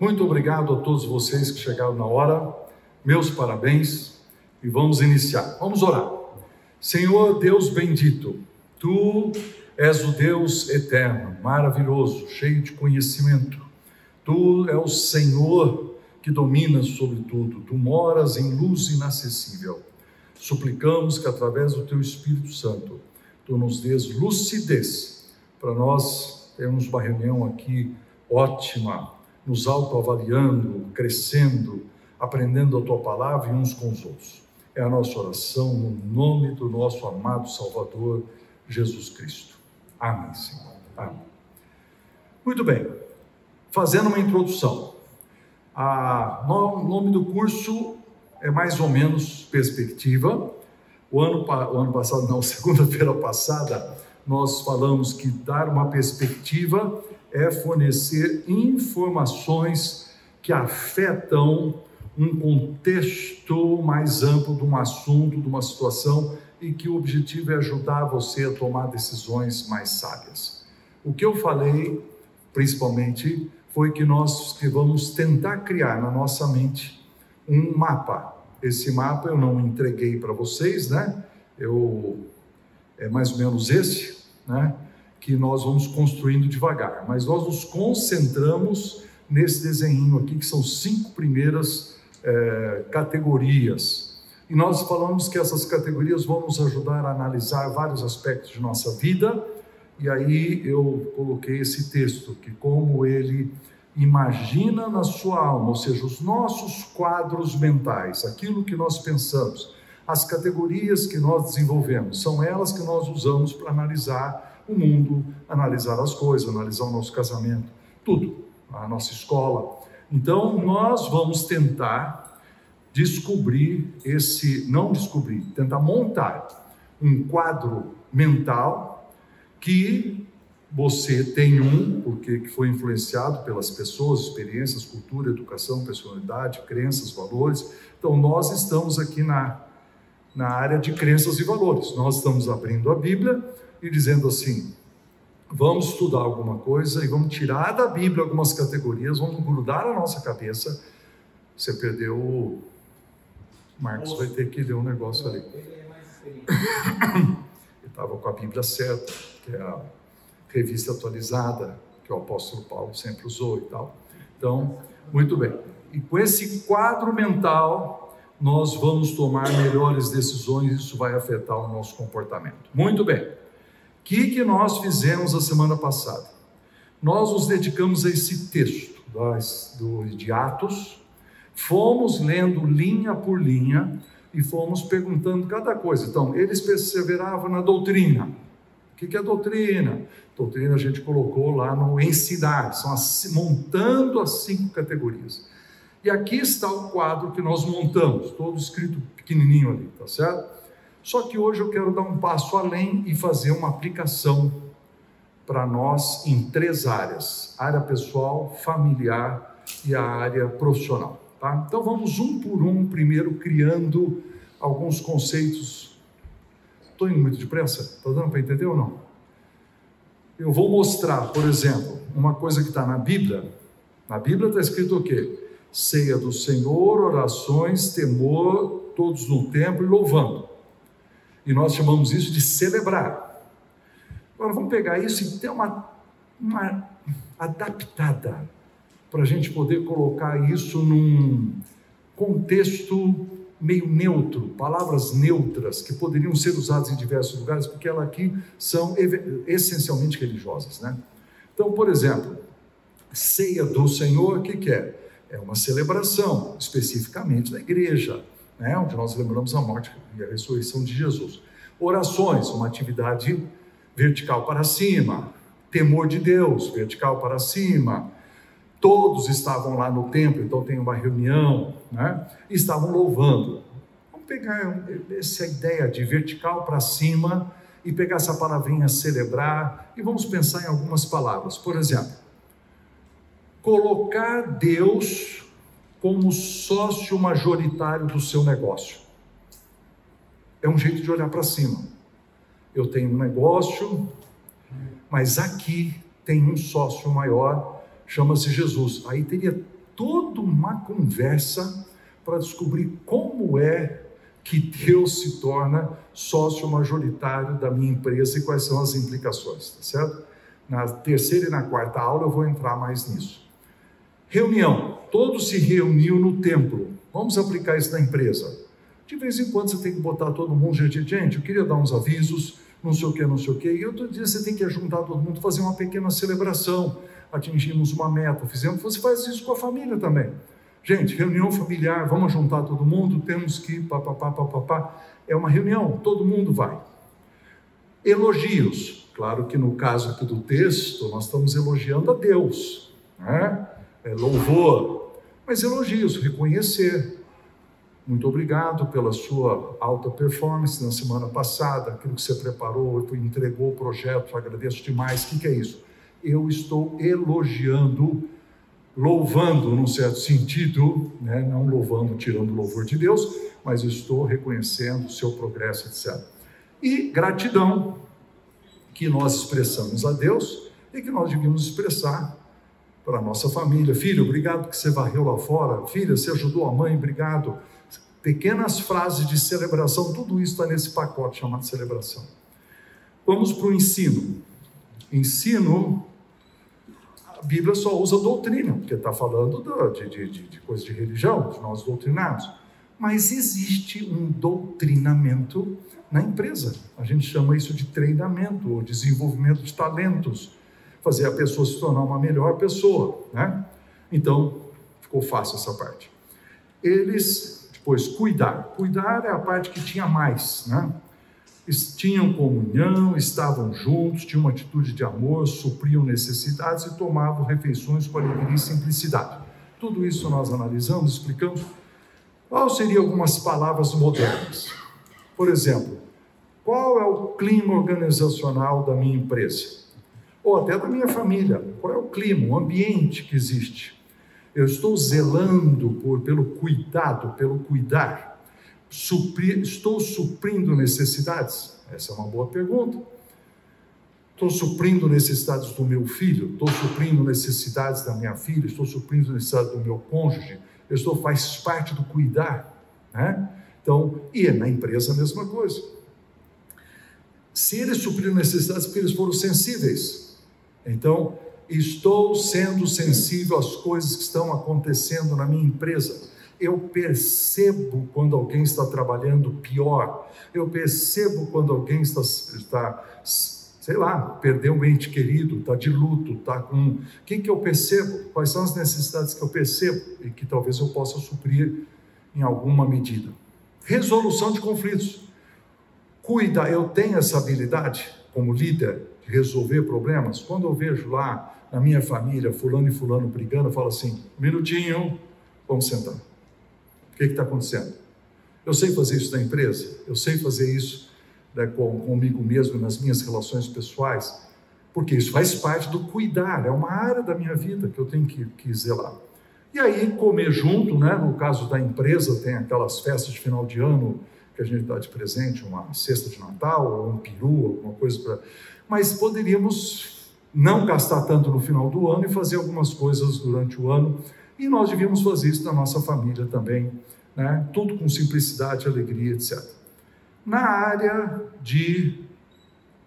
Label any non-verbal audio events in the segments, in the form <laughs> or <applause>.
Muito obrigado a todos vocês que chegaram na hora. Meus parabéns e vamos iniciar. Vamos orar. Senhor Deus bendito, tu és o Deus eterno, maravilhoso, cheio de conhecimento. Tu és o Senhor que domina sobre tudo. Tu moras em luz inacessível. Suplicamos que através do teu Espírito Santo tu nos dês lucidez para nós termos uma reunião aqui ótima, nos autoavaliando, crescendo, aprendendo a tua palavra e uns com os outros. É a nossa oração no nome do nosso amado Salvador Jesus Cristo. Amém, Senhor. Amém. Muito bem, fazendo uma introdução. o nome do curso é mais ou menos perspectiva. O ano, o ano passado, não, <laughs> segunda-feira passada, nós falamos que dar uma perspectiva é fornecer informações que afetam um contexto mais amplo de um assunto, de uma situação, e que o objetivo é ajudar você a tomar decisões mais sábias. O que eu falei, principalmente, foi que nós que vamos tentar criar na nossa mente um mapa. Esse mapa eu não entreguei para vocês, né? Eu é mais ou menos esse, né? Que nós vamos construindo devagar. Mas nós nos concentramos nesse desenho aqui, que são cinco primeiras é, categorias. E nós falamos que essas categorias vão nos ajudar a analisar vários aspectos de nossa vida. E aí eu coloquei esse texto, que como ele imagina na sua alma, ou seja, os nossos quadros mentais, aquilo que nós pensamos, as categorias que nós desenvolvemos, são elas que nós usamos para analisar o mundo, analisar as coisas, analisar o nosso casamento, tudo, a nossa escola. Então, nós vamos tentar descobrir esse, não descobrir, tentar montar um quadro mental que você tem um, porque foi influenciado pelas pessoas, experiências, cultura, educação, personalidade, crenças, valores. Então, nós estamos aqui na, na área de crenças e valores. Nós estamos abrindo a Bíblia e dizendo assim: vamos estudar alguma coisa e vamos tirar da Bíblia algumas categorias, vamos grudar na nossa cabeça. Você perdeu o. Marcos vai ter que ler um negócio ali. Ele estava <coughs> com a Bíblia certa, que é a revista atualizada, que o apóstolo Paulo sempre usou e tal. Então, muito bem. E com esse quadro mental, nós vamos tomar melhores decisões, isso vai afetar o nosso comportamento. Muito bem que, que nós fizemos a semana passada? Nós nos dedicamos a esse texto das, do, de Atos, fomos lendo linha por linha e fomos perguntando cada coisa. Então, eles perseveravam na doutrina. O que, que é doutrina? Doutrina a gente colocou lá no ensinar, são as, montando as cinco categorias. E aqui está o quadro que nós montamos, todo escrito pequenininho ali, tá certo? Só que hoje eu quero dar um passo além e fazer uma aplicação para nós em três áreas: área pessoal, familiar e a área profissional. Tá? Então vamos um por um, primeiro criando alguns conceitos. Estou indo muito depressa? Está dando para entender ou não? Eu vou mostrar, por exemplo, uma coisa que está na Bíblia. Na Bíblia está escrito o quê? Ceia do Senhor, orações, temor, todos no templo e louvando. E nós chamamos isso de celebrar. Agora vamos pegar isso e ter uma, uma adaptada para a gente poder colocar isso num contexto meio neutro, palavras neutras que poderiam ser usadas em diversos lugares, porque elas aqui são essencialmente religiosas, né? Então, por exemplo, ceia do Senhor, o que, que é? É uma celebração, especificamente da igreja né, onde nós lembramos a morte e a ressurreição de Jesus. Orações, uma atividade vertical para cima, temor de Deus, vertical para cima. Todos estavam lá no templo, então tem uma reunião, né? E estavam louvando. Vamos pegar essa ideia de vertical para cima e pegar essa palavrinha celebrar e vamos pensar em algumas palavras. Por exemplo, colocar Deus como sócio majoritário do seu negócio. É um jeito de olhar para cima. Eu tenho um negócio, mas aqui tem um sócio maior, chama-se Jesus. Aí teria toda uma conversa para descobrir como é que Deus se torna sócio majoritário da minha empresa e quais são as implicações, tá certo? Na terceira e na quarta aula eu vou entrar mais nisso. Reunião. Todos se reuniam no templo. Vamos aplicar isso na empresa. De vez em quando você tem que botar todo mundo, gente, gente, eu queria dar uns avisos, não sei o que, não sei o que. E outro dia você tem que juntar todo mundo, fazer uma pequena celebração. Atingimos uma meta, fizemos. Você faz isso com a família também. Gente, reunião familiar, vamos juntar todo mundo, temos que papapá, papapá. É uma reunião, todo mundo vai. Elogios. Claro que no caso aqui do texto, nós estamos elogiando a Deus, né? É louvor. Mas elogios, reconhecer. Muito obrigado pela sua alta performance na semana passada, aquilo que você preparou, entregou o projeto, agradeço demais. O que, que é isso? Eu estou elogiando louvando num certo sentido, né? não louvando, tirando o louvor de Deus, mas estou reconhecendo o seu progresso, etc. E gratidão, que nós expressamos a Deus e que nós devíamos expressar para a nossa família. Filho, obrigado que você varreu lá fora. Filha, você ajudou a mãe, obrigado. Pequenas frases de celebração, tudo isso está nesse pacote chamado celebração. Vamos para o ensino. Ensino a Bíblia só usa doutrina, porque está falando de, de, de, de coisa de religião, de nós doutrinados. Mas existe um doutrinamento na empresa. A gente chama isso de treinamento ou desenvolvimento de talentos, fazer a pessoa se tornar uma melhor pessoa, né? Então, ficou fácil essa parte. Eles, depois, cuidar. Cuidar é a parte que tinha mais, né? tinham comunhão, estavam juntos, tinham uma atitude de amor, supriam necessidades e tomavam refeições com alegria e simplicidade. Tudo isso nós analisamos, explicamos. Quais seriam algumas palavras modernas? Por exemplo, qual é o clima organizacional da minha empresa? Ou até da minha família? Qual é o clima, o ambiente que existe? Eu estou zelando por, pelo cuidado, pelo cuidar suprir, estou suprindo necessidades? Essa é uma boa pergunta. Estou suprindo necessidades do meu filho, estou suprindo necessidades da minha filha, estou suprindo necessidades do meu cônjuge, eu estou faz parte do cuidar, né? Então, e na empresa a mesma coisa. Se eles supriram necessidades, porque eles foram sensíveis. Então, estou sendo sensível às coisas que estão acontecendo na minha empresa eu percebo quando alguém está trabalhando pior, eu percebo quando alguém está, está sei lá, perdeu um ente querido, está de luto, está com. O que, que eu percebo? Quais são as necessidades que eu percebo e que talvez eu possa suprir em alguma medida? Resolução de conflitos. Cuida, eu tenho essa habilidade como líder de resolver problemas. Quando eu vejo lá na minha família, fulano e fulano brigando, eu falo assim: minutinho, vamos sentar que está acontecendo? Eu sei fazer isso na empresa, eu sei fazer isso né, com, comigo mesmo, nas minhas relações pessoais, porque isso faz parte do cuidar, é uma área da minha vida que eu tenho que, que zelar. E aí, comer junto, né? no caso da empresa, tem aquelas festas de final de ano que a gente dá de presente, uma cesta de Natal, ou um peru, alguma coisa para. Mas poderíamos não gastar tanto no final do ano e fazer algumas coisas durante o ano e nós devíamos fazer isso na nossa família também, né? tudo com simplicidade, alegria, etc. Na área de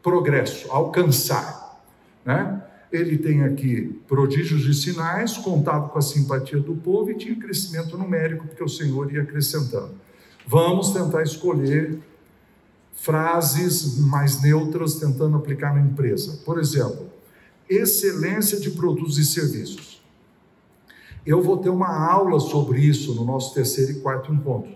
progresso, alcançar, né? ele tem aqui prodígios de sinais, contava com a simpatia do povo e tinha crescimento numérico, porque o Senhor ia acrescentando. Vamos tentar escolher frases mais neutras, tentando aplicar na empresa. Por exemplo, excelência de produtos e serviços. Eu vou ter uma aula sobre isso no nosso terceiro e quarto encontro,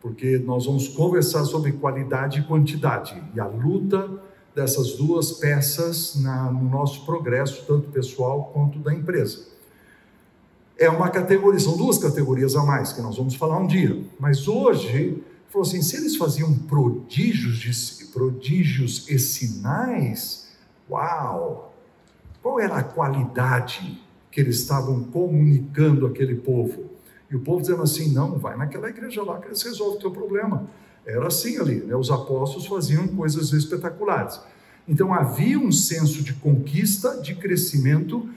porque nós vamos conversar sobre qualidade e quantidade e a luta dessas duas peças na, no nosso progresso, tanto pessoal quanto da empresa. É uma categoria, são duas categorias a mais que nós vamos falar um dia, mas hoje falou assim: se eles faziam prodígios, de, prodígios e sinais, uau! Qual era a qualidade que eles estavam comunicando aquele povo. E o povo dizendo assim: não, vai naquela igreja lá que eles resolvem o teu problema. Era assim ali, né? os apóstolos faziam coisas espetaculares. Então havia um senso de conquista, de crescimento,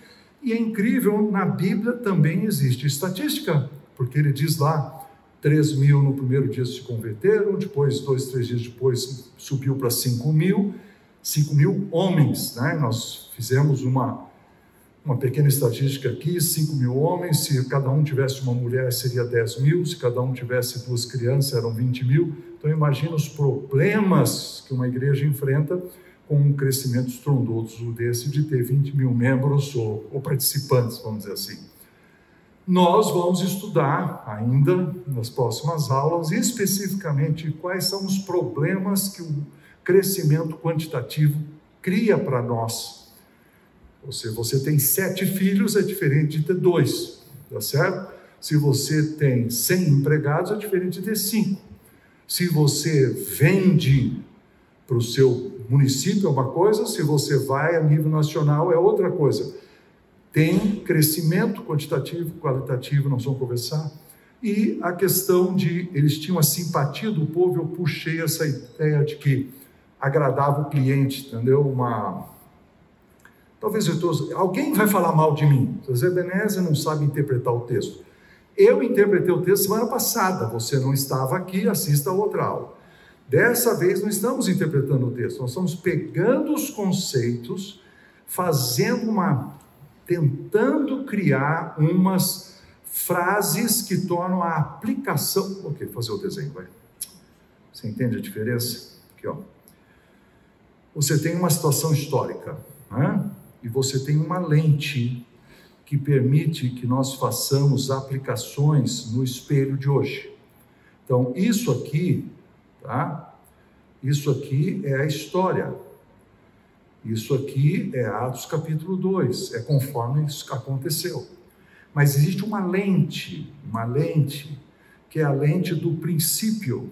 E é incrível, na Bíblia também existe estatística, porque ele diz lá: 3 mil no primeiro dia se converteram, depois, dois, três dias depois, subiu para 5 mil, 5 mil homens. Né? Nós fizemos uma, uma pequena estatística aqui: 5 mil homens, se cada um tivesse uma mulher, seria 10 mil, se cada um tivesse duas crianças, eram 20 mil. Então, imagina os problemas que uma igreja enfrenta com um crescimento estrondoso desse, de ter 20 mil membros ou, ou participantes, vamos dizer assim. Nós vamos estudar ainda nas próximas aulas, especificamente, quais são os problemas que o crescimento quantitativo cria para nós. Ou seja, você tem sete filhos, é diferente de ter dois, tá certo? Se você tem 100 empregados, é diferente de ter cinco. Se você vende para o seu município é uma coisa, se você vai a nível nacional é outra coisa. Tem crescimento quantitativo, qualitativo, nós vamos conversar. E a questão de eles tinham a simpatia do povo, eu puxei essa ideia de que agradava o cliente, entendeu? Uma talvez eu tô... alguém vai falar mal de mim. O Zé Beneze não sabe interpretar o texto. Eu interpretei o texto semana passada, você não estava aqui, assista a outra aula. Dessa vez não estamos interpretando o texto, nós estamos pegando os conceitos, fazendo uma tentando criar umas frases que tornam a aplicação. Ok, fazer o desenho, vai. Você entende a diferença? Aqui, ó. Você tem uma situação histórica, né? E você tem uma lente que permite que nós façamos aplicações no espelho de hoje. Então, isso aqui Tá? Isso aqui é a história. Isso aqui é Atos capítulo 2, é conforme isso aconteceu. Mas existe uma lente, uma lente, que é a lente do princípio.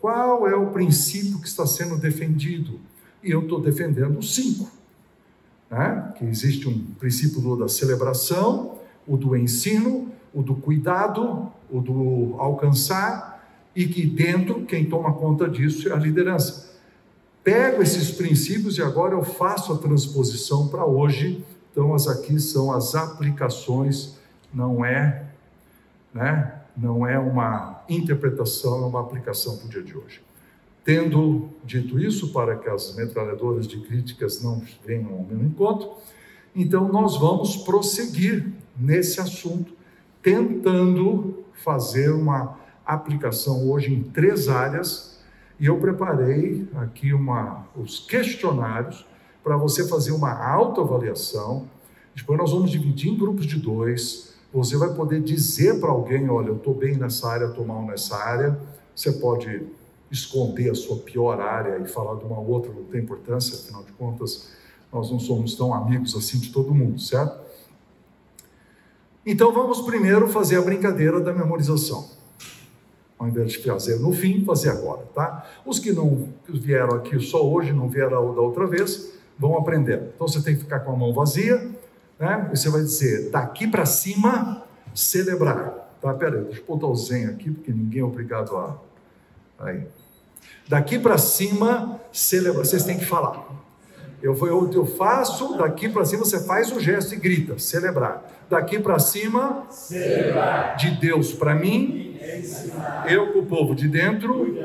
Qual é o princípio que está sendo defendido? E eu estou defendendo cinco. Né? Que existe um princípio da celebração, o do ensino, o do cuidado, o do alcançar e que dentro quem toma conta disso é a liderança. Pego esses princípios e agora eu faço a transposição para hoje. Então, as aqui são as aplicações, não é, né? Não é uma interpretação, é uma aplicação para o dia de hoje. Tendo dito isso, para que as metralhadoras de críticas não venham ao meu encontro, então nós vamos prosseguir nesse assunto, tentando fazer uma aplicação hoje em três áreas e eu preparei aqui uma, os questionários para você fazer uma autoavaliação. Depois nós vamos dividir em grupos de dois. Você vai poder dizer para alguém: olha, eu estou bem nessa área, estou mal nessa área. Você pode esconder a sua pior área e falar de uma outra, não tem importância, afinal de contas, nós não somos tão amigos assim de todo mundo, certo? Então vamos primeiro fazer a brincadeira da memorização ao invés de fazer no fim, fazer agora, tá? Os que não vieram aqui só hoje, não vieram da outra vez, vão aprender. Então você tem que ficar com a mão vazia, né? E você vai dizer, daqui para cima, celebrar. Tá, pera aí, deixa eu botar o zen aqui, porque ninguém é obrigado a. Aí. Daqui para cima, celebrar. Vocês têm que falar. Eu, eu, eu faço, daqui para cima você faz o gesto e grita, celebrar. Daqui para cima, celebrar. de Deus para mim, eu com o povo de dentro,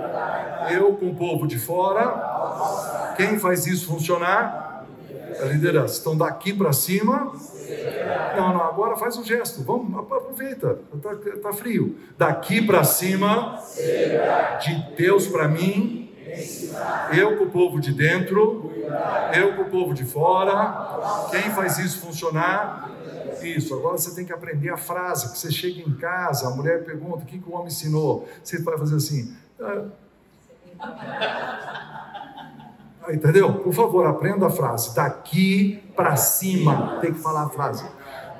eu com o povo de fora. Quem faz isso funcionar? A liderança. Então daqui para cima. Não, não, agora faz um gesto. Vamos, aproveita. Está tá frio. Daqui para cima. De Deus para mim. Eu com o povo de dentro. Eu com o povo de fora. Quem faz isso funcionar? Isso, agora você tem que aprender a frase, que você chega em casa, a mulher pergunta, o que, que o homem ensinou? Você vai fazer assim. Ah, <laughs> entendeu? Por favor, aprenda a frase. Daqui para cima, tem que falar a frase.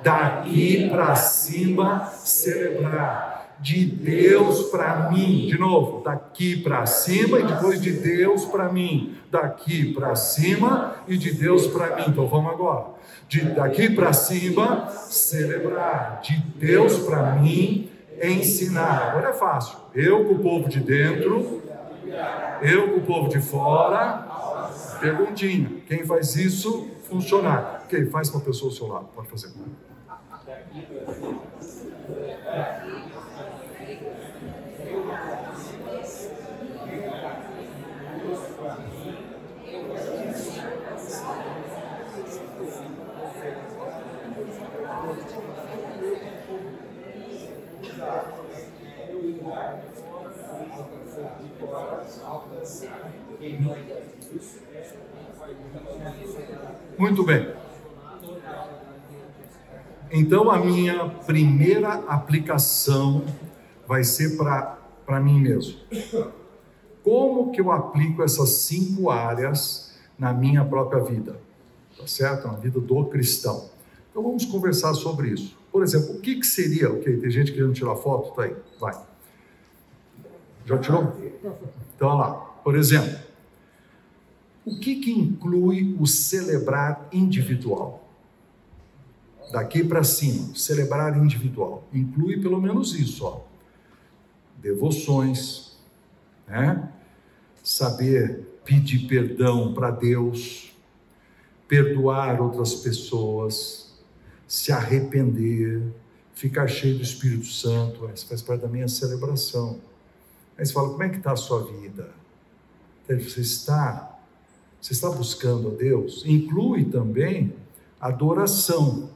Daqui para cima, celebrar de Deus para mim. De novo, daqui para cima e depois de Deus para mim. Daqui para cima e de Deus para mim. Então vamos agora. De daqui para cima, celebrar. De Deus para mim, ensinar. Agora é fácil. Eu com o povo de dentro, eu com o povo de fora. Perguntinha: quem faz isso funcionar? Ok, faz para a pessoa ao seu lado, pode fazer. Muito bem. Então, a minha primeira aplicação vai ser para mim mesmo. Como que eu aplico essas cinco áreas na minha própria vida? Tá certo? Na vida do cristão. Então, vamos conversar sobre isso. Por exemplo, o que, que seria? Ok, tem gente querendo tirar foto? Tá aí, vai. Já tirou? Então, olha lá. Por exemplo, o que, que inclui o celebrar individual? Daqui para cima, celebrar individual. Inclui pelo menos isso, ó. Devoções, né? Saber pedir perdão para Deus, perdoar outras pessoas, se arrepender, ficar cheio do Espírito Santo, isso faz parte da minha celebração. Aí você fala, como é que está a sua vida? Você está você está buscando a Deus? Inclui também adoração.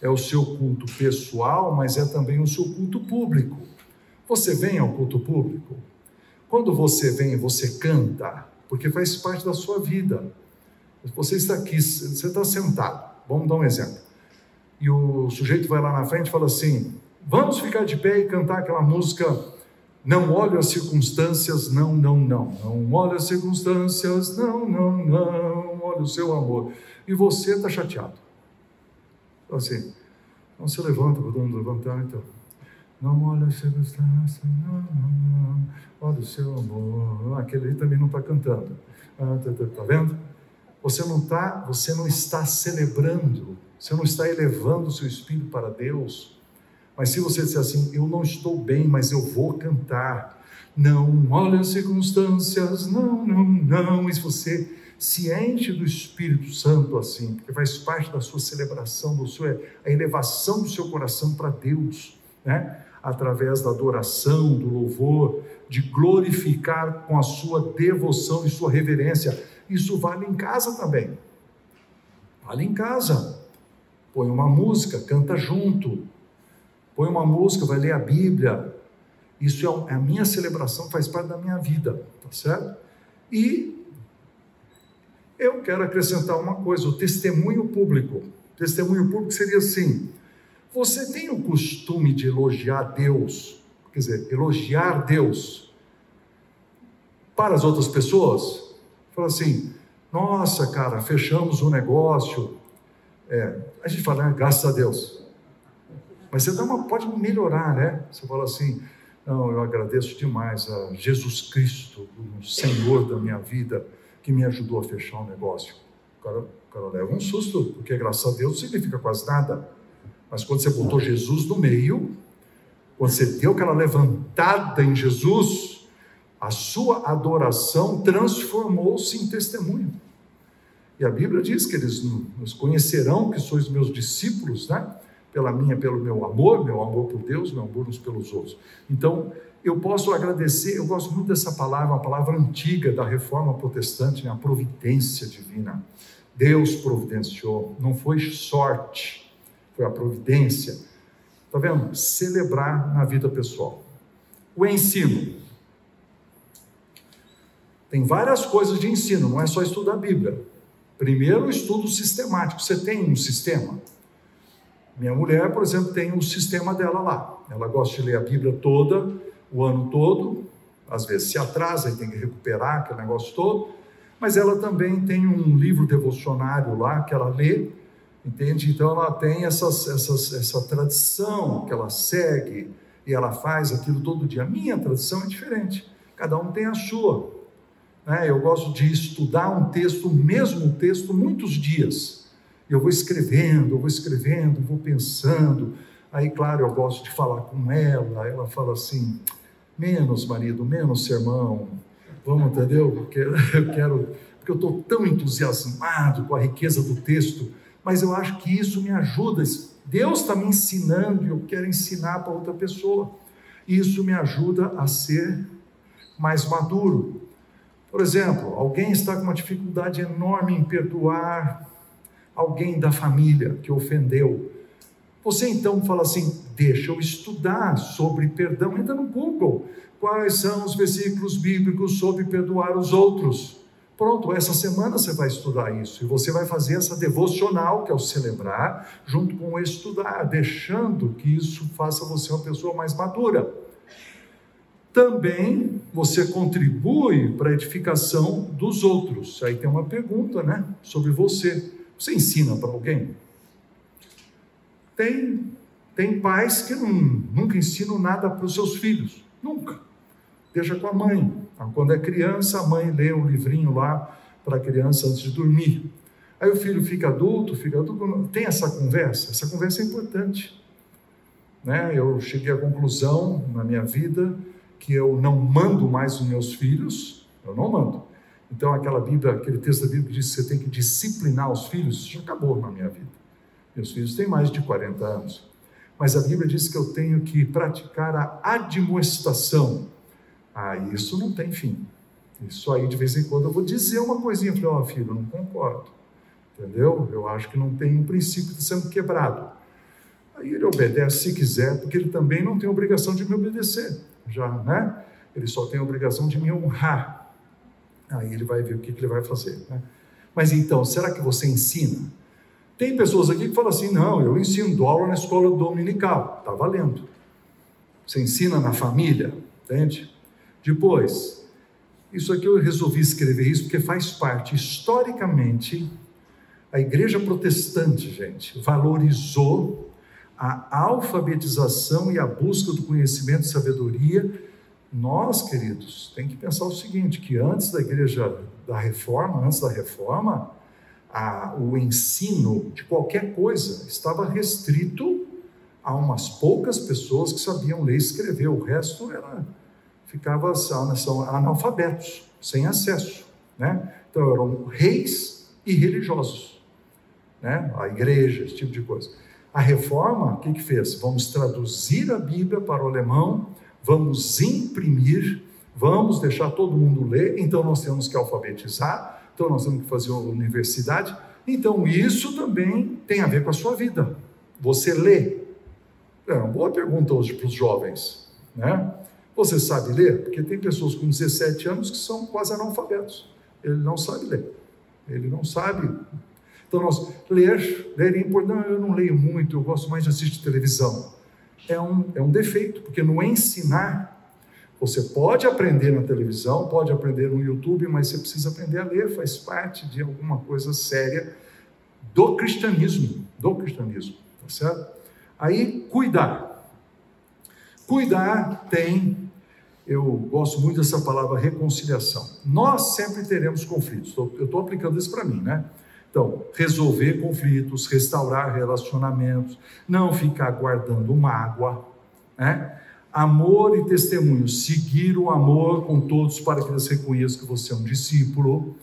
É o seu culto pessoal, mas é também o seu culto público. Você vem ao culto público? Quando você vem, você canta, porque faz parte da sua vida. Você está aqui, você está sentado. Vamos dar um exemplo. E o sujeito vai lá na frente e fala assim: Vamos ficar de pé e cantar aquela música não olho as circunstâncias, não, não, não. Não olho as circunstâncias, não, não, não. Olha o seu amor. E você está chateado. Então, assim, não se levanta, vamos levantar então. Não olha as circunstâncias, não, não, não. Olha o seu amor. Ah, aquele ali também não está cantando. Ah, tá, tá, tá vendo? Você não está, você não está celebrando, você não está elevando o seu espírito para Deus. Mas se você disser assim, eu não estou bem, mas eu vou cantar. Não olha as circunstâncias, não, não, não. E você se enche do Espírito Santo assim, porque faz parte da sua celebração, do seu, a elevação do seu coração para Deus, né? através da adoração, do louvor, de glorificar com a sua devoção e sua reverência. Isso vale em casa também. Vale em casa. Põe uma música, canta junto, põe uma música, vai ler a Bíblia. Isso é, é a minha celebração, faz parte da minha vida, tá certo? E eu quero acrescentar uma coisa: o testemunho público. Testemunho público seria assim: você tem o costume de elogiar Deus, quer dizer, elogiar Deus para as outras pessoas? Fala assim: nossa, cara, fechamos um negócio. É, a gente fala, né, graças a Deus. Mas você dá uma, pode melhorar, né? Você fala assim: não, eu agradeço demais a Jesus Cristo, o Senhor da minha vida, que me ajudou a fechar o um negócio. O cara, o cara leva um susto, porque graças a Deus não significa quase nada. Mas quando você botou Jesus no meio, quando você deu aquela levantada em Jesus, a sua adoração transformou-se em testemunho. E a Bíblia diz que eles nos conhecerão que sois meus discípulos, né? Pela minha, pelo meu amor, meu amor por Deus, meu amor uns pelos outros. Então, eu posso agradecer, eu gosto muito dessa palavra, uma palavra antiga da reforma protestante, né? a providência divina. Deus providenciou, não foi sorte, foi a providência. Está vendo? Celebrar na vida pessoal. O ensino. Tem várias coisas de ensino, não é só estudar a Bíblia. Primeiro, o estudo sistemático. Você tem um sistema? Minha mulher, por exemplo, tem um sistema dela lá. Ela gosta de ler a Bíblia toda, o ano todo, às vezes se atrasa e tem que recuperar aquele negócio todo, mas ela também tem um livro devocionário lá que ela lê, entende? Então ela tem essas, essas, essa tradição que ela segue e ela faz aquilo todo dia. A minha tradição é diferente, cada um tem a sua. Né? Eu gosto de estudar um texto, o mesmo texto, muitos dias eu vou escrevendo, eu vou escrevendo, vou pensando. Aí, claro, eu gosto de falar com ela. Ela fala assim: menos marido, menos sermão. Vamos, entendeu? Porque <laughs> eu quero, porque eu estou tão entusiasmado com a riqueza do texto. mas eu acho que isso me ajuda. Deus está me ensinando e eu quero ensinar para outra pessoa. Isso me ajuda a ser mais maduro. Por exemplo, alguém está com uma dificuldade enorme em perdoar alguém da família que ofendeu. Você então fala assim: deixa eu estudar sobre perdão. Entra no Google. Quais são os versículos bíblicos sobre perdoar os outros? Pronto, essa semana você vai estudar isso e você vai fazer essa devocional, que é o celebrar, junto com o estudar, deixando que isso faça você uma pessoa mais madura. Também você contribui para a edificação dos outros. Aí tem uma pergunta, né, sobre você. Você ensina para alguém? Tem, tem pais que não, nunca ensinam nada para os seus filhos, nunca. Deixa com a mãe. Quando é criança, a mãe lê um livrinho lá para a criança antes de dormir. Aí o filho fica adulto, fica adulto, tem essa conversa. Essa conversa é importante. Né? Eu cheguei à conclusão na minha vida que eu não mando mais os meus filhos, eu não mando. Então, aquela Bíblia, aquele texto da Bíblia que diz que você tem que disciplinar os filhos, já acabou na minha vida. Meus filhos têm mais de 40 anos. Mas a Bíblia diz que eu tenho que praticar a admoestação. Ah, isso não tem fim. Isso aí, de vez em quando, eu vou dizer uma coisinha. Falei, ó, oh, filho, não concordo. Entendeu? Eu acho que não tem um princípio de sendo quebrado. Aí ele obedece se quiser, porque ele também não tem obrigação de me obedecer. Já, né? Ele só tem obrigação de me honrar. Aí ele vai ver o que, ele vai fazer. Né? Mas então, será que você ensina? Tem pessoas aqui que falam assim: não, eu ensino, dou aula na escola dominical, está valendo. Você ensina na família, entende? Depois, isso aqui eu resolvi escrever isso porque faz parte, historicamente, a igreja protestante, gente, valorizou a alfabetização e a busca do conhecimento e sabedoria nós, queridos, tem que pensar o seguinte: que antes da igreja da reforma, antes da reforma, a, o ensino de qualquer coisa estava restrito a umas poucas pessoas que sabiam ler e escrever, o resto era ficava são analfabetos, sem acesso, né? Então eram reis e religiosos, né? A igreja, esse tipo de coisa. A reforma, o que que fez? Vamos traduzir a Bíblia para o alemão vamos imprimir, vamos deixar todo mundo ler, então nós temos que alfabetizar, então nós temos que fazer uma universidade. Então isso também tem a ver com a sua vida. Você lê? É uma boa pergunta hoje para os jovens, né? Você sabe ler? Porque tem pessoas com 17 anos que são quase analfabetos. Ele não sabe ler. Ele não sabe. Então, nós, ler, ler é importante. Não, eu não leio muito, eu gosto mais de assistir televisão é um, é um defeito, porque no ensinar, você pode aprender na televisão, pode aprender no YouTube, mas você precisa aprender a ler, faz parte de alguma coisa séria do cristianismo, do cristianismo, tá certo? Aí, cuidar. Cuidar tem, eu gosto muito dessa palavra reconciliação. Nós sempre teremos conflitos, eu estou aplicando isso para mim, né? Então, resolver conflitos, restaurar relacionamentos, não ficar guardando mágoa, né? Amor e testemunho, seguir o amor com todos para que eles reconheçam que você é um discípulo,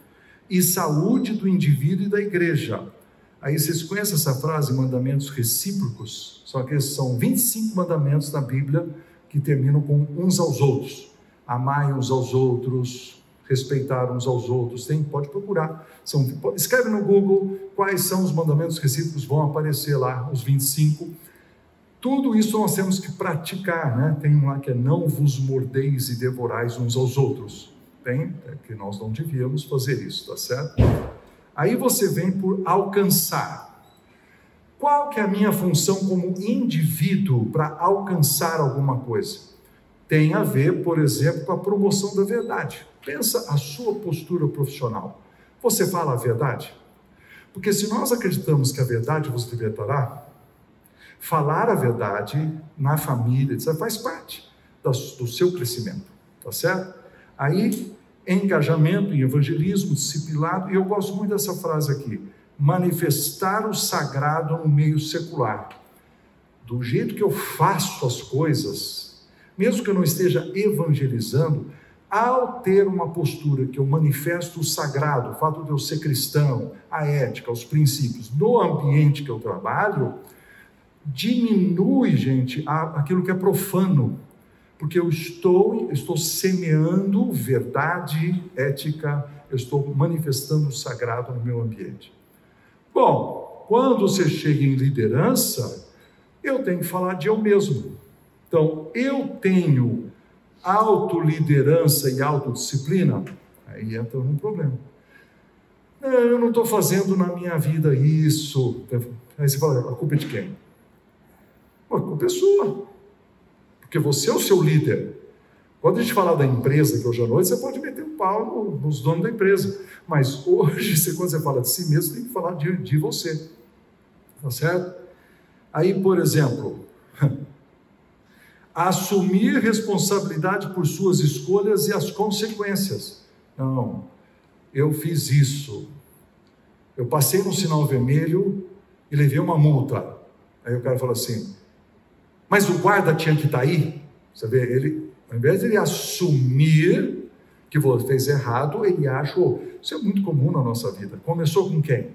e saúde do indivíduo e da igreja. Aí vocês conhecem essa frase, mandamentos recíprocos? Só que são 25 mandamentos na Bíblia que terminam com uns aos outros. Amai uns aos outros, respeitar uns aos outros. Tem, pode procurar. São, escreve no Google quais são os mandamentos recíprocos, vão aparecer lá, os 25. Tudo isso nós temos que praticar, né? Tem um lá que é não vos mordeis e devorais uns aos outros. Tem, é que nós não devíamos fazer isso, tá certo? Aí você vem por alcançar. Qual que é a minha função como indivíduo para alcançar alguma coisa? Tem a ver, por exemplo, com a promoção da verdade. Pensa a sua postura profissional. Você fala a verdade? Porque se nós acreditamos que a verdade vos libertará, falar a verdade na família, faz parte do seu crescimento, tá certo? Aí, engajamento em evangelismo, discipulado, e eu gosto muito dessa frase aqui: manifestar o sagrado no meio secular. Do jeito que eu faço as coisas, mesmo que eu não esteja evangelizando, Ao ter uma postura que eu manifesto o sagrado, o fato de eu ser cristão, a ética, os princípios, no ambiente que eu trabalho, diminui, gente, aquilo que é profano, porque eu estou, estou semeando verdade, ética, eu estou manifestando o sagrado no meu ambiente. Bom, quando você chega em liderança, eu tenho que falar de eu mesmo. Então, eu tenho autoliderança e autodisciplina, aí entra um problema. Eu não estou fazendo na minha vida isso. Aí você fala, a culpa é de quem? a culpa é sua. Porque você é o seu líder. Quando a gente falar da empresa, que hoje à noite, você pode meter um pau nos donos da empresa. Mas hoje, quando você fala de si mesmo, tem que falar de, de você. Tá certo? Aí, por exemplo, assumir responsabilidade por suas escolhas e as consequências. Não, eu fiz isso. Eu passei no sinal vermelho e levei uma multa. Aí o cara fala assim: Mas o guarda tinha que estar tá aí? Você vê, ele, ao invés de ele assumir que você fez errado, ele achou. Isso é muito comum na nossa vida. Começou com quem?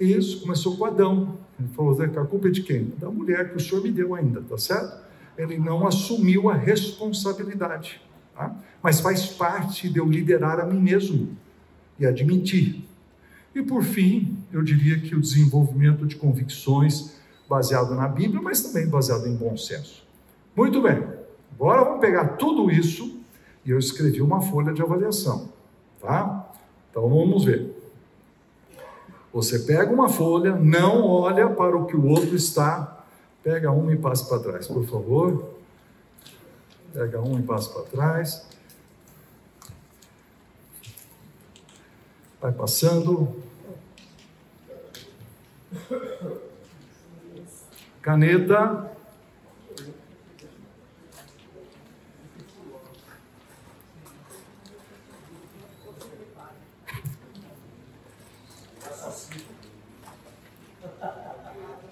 Isso, começou com Adão. Ele falou: a culpa é de quem? Da mulher que o Senhor me deu ainda, tá certo? ele não assumiu a responsabilidade. Tá? Mas faz parte de eu liderar a mim mesmo e admitir. E por fim, eu diria que o desenvolvimento de convicções baseado na Bíblia, mas também baseado em bom senso. Muito bem, agora vamos pegar tudo isso e eu escrevi uma folha de avaliação, tá? Então vamos ver. Você pega uma folha, não olha para o que o outro está Pega uma e passa para trás, por favor. Pega uma e passa para trás. Vai passando. Caneta.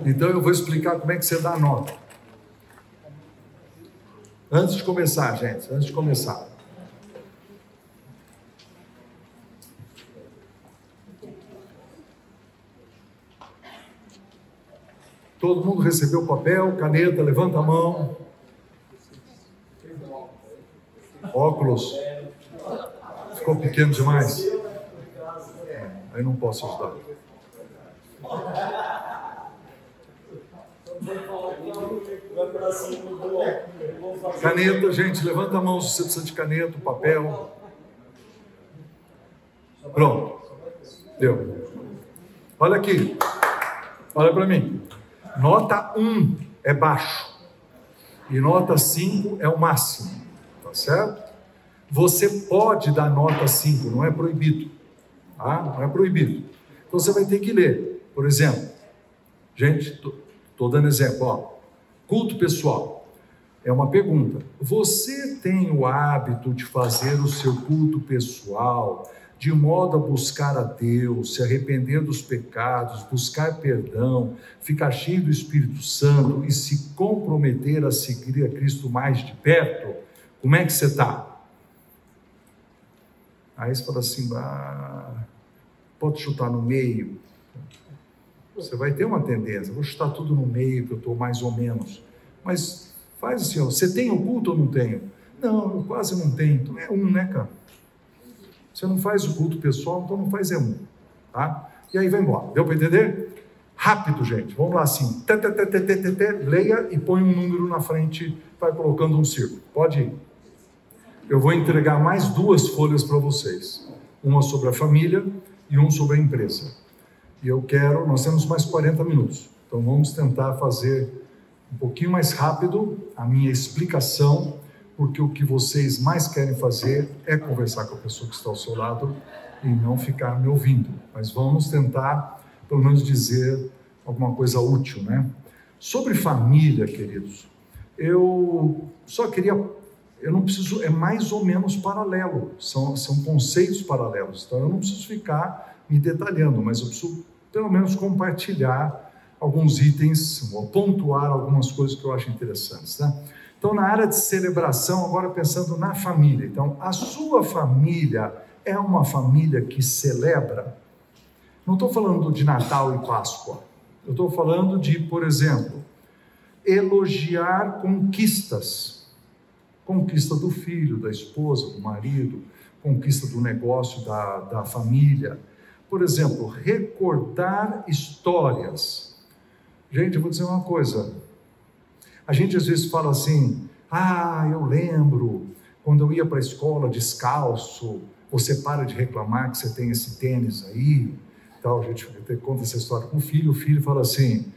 Então eu vou explicar como é que você dá nota. Antes de começar, gente, antes de começar. Todo mundo recebeu papel, caneta, levanta a mão. Óculos. Ficou pequeno demais? Aí não posso ajudar. Caneta, gente, levanta a mão se você precisa de caneta, papel. Pronto. Deu. Olha aqui. Olha para mim. Nota 1 é baixo. E nota 5 é o máximo. Tá certo? Você pode dar nota 5, não é proibido. Tá? Não é proibido. Então você vai ter que ler. Por exemplo, gente, Estou dando exemplo, ó. Culto pessoal. É uma pergunta. Você tem o hábito de fazer o seu culto pessoal de modo a buscar a Deus, se arrepender dos pecados, buscar perdão, ficar cheio do Espírito Santo e se comprometer a seguir a Cristo mais de perto? Como é que você está? Aí você fala assim, ah, pode chutar no meio. Você vai ter uma tendência, vou chutar tudo no meio, que eu estou mais ou menos. Mas faz assim, ó, você tem o culto ou não tenho? Não, eu quase não tenho. Então é um, né, cara? Você não faz o culto pessoal, então não faz é um. Tá? E aí vai embora. Deu para entender? Rápido, gente. Vamos lá assim. Tê, tê, tê, tê, tê, tê, leia e põe um número na frente, vai colocando um círculo. Pode ir. Eu vou entregar mais duas folhas para vocês. Uma sobre a família e um sobre a empresa. E eu quero, nós temos mais 40 minutos, então vamos tentar fazer um pouquinho mais rápido a minha explicação, porque o que vocês mais querem fazer é conversar com a pessoa que está ao seu lado e não ficar me ouvindo. Mas vamos tentar, pelo menos, dizer alguma coisa útil, né? Sobre família, queridos, eu só queria eu não preciso, é mais ou menos paralelo, são, são conceitos paralelos, então eu não preciso ficar me detalhando, mas eu preciso pelo menos compartilhar alguns itens, vou pontuar algumas coisas que eu acho interessantes. Né? Então, na área de celebração, agora pensando na família. Então, a sua família é uma família que celebra? Não estou falando de Natal e Páscoa. Eu estou falando de, por exemplo, elogiar conquistas. Conquista do filho, da esposa, do marido, conquista do negócio, da, da família. Por exemplo, recordar histórias. Gente, eu vou dizer uma coisa. A gente às vezes fala assim: ah, eu lembro quando eu ia para a escola descalço. Você para de reclamar que você tem esse tênis aí. Tal, a gente conta essa história com o filho. O filho fala assim: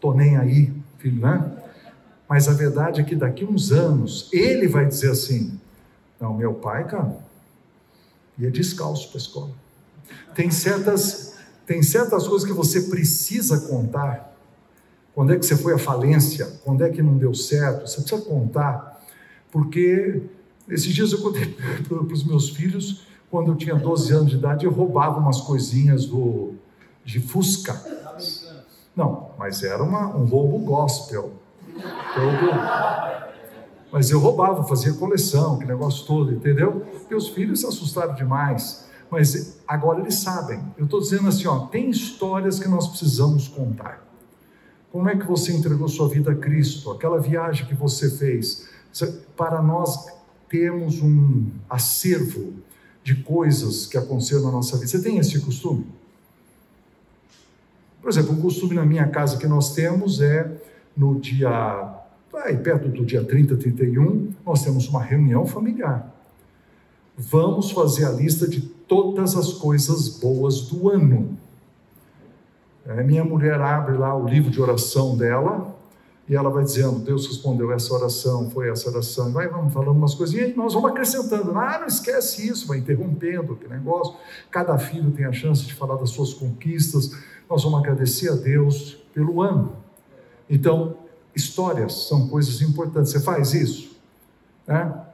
tô nem aí, filho, né? Mas a verdade é que daqui uns anos ele vai dizer assim: não, meu pai, cara, ia descalço para a escola. Tem certas, tem certas coisas que você precisa contar. Quando é que você foi à falência? Quando é que não deu certo? Você precisa contar. Porque esses dias eu contei <laughs> para os meus filhos, quando eu tinha 12 anos de idade, eu roubava umas coisinhas do, de Fusca. Não, mas era uma, um roubo gospel. Todo, mas eu roubava, fazia coleção, que negócio todo, entendeu? Meus filhos se assustaram demais. Mas agora eles sabem. Eu estou dizendo assim, ó, tem histórias que nós precisamos contar. Como é que você entregou sua vida a Cristo? Aquela viagem que você fez. Para nós termos um acervo de coisas que aconteceram na nossa vida. Você tem esse costume? Por exemplo, um costume na minha casa que nós temos é no dia Aí, perto do dia 30, 31, nós temos uma reunião familiar. Vamos fazer a lista de todas as coisas boas do ano. É, minha mulher abre lá o livro de oração dela e ela vai dizendo: Deus respondeu essa oração, foi essa oração. Vai, vamos falando umas coisinhas e nós vamos acrescentando. Ah, não esquece isso, vai interrompendo que negócio. Cada filho tem a chance de falar das suas conquistas. Nós vamos agradecer a Deus pelo ano. Então, Histórias são coisas importantes. Você faz isso? Né?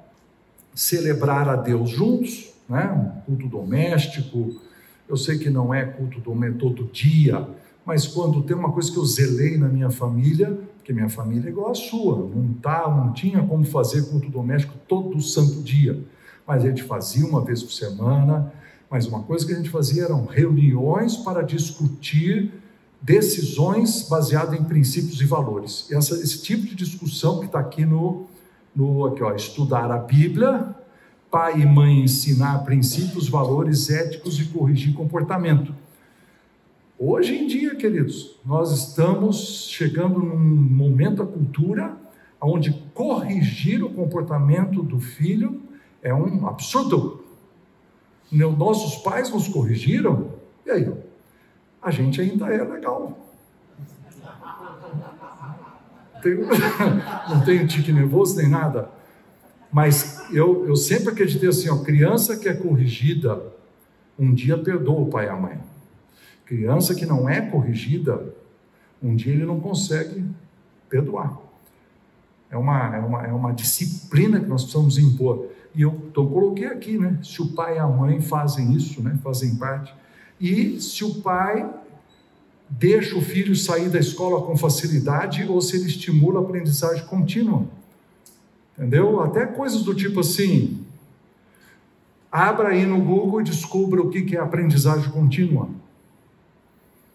Celebrar a Deus juntos, né? culto doméstico. Eu sei que não é culto doméstico todo dia, mas quando tem uma coisa que eu zelei na minha família, porque minha família é igual a sua, não tá, não tinha como fazer culto doméstico todo santo dia, mas a gente fazia uma vez por semana. Mas uma coisa que a gente fazia eram reuniões para discutir decisões baseadas em princípios e valores. Essa, esse tipo de discussão que está aqui no, no aqui, ó, estudar a Bíblia, pai e mãe ensinar princípios, valores éticos e corrigir comportamento. Hoje em dia, queridos, nós estamos chegando num momento da cultura onde corrigir o comportamento do filho é um absurdo. Nossos pais nos corrigiram, e aí? a gente ainda é legal. <laughs> Não tenho tique nervoso nem nada. Mas eu, eu sempre acreditei assim: ó, criança que é corrigida, um dia perdoa o pai e a mãe. Criança que não é corrigida, um dia ele não consegue perdoar. É uma, é uma, é uma disciplina que nós precisamos impor. E eu então, coloquei aqui, né? Se o pai e a mãe fazem isso, né? fazem parte, e se o pai deixa o filho sair da escola com facilidade ou se ele estimula a aprendizagem contínua. Entendeu? Até coisas do tipo assim: abra aí no Google e descubra o que é aprendizagem contínua.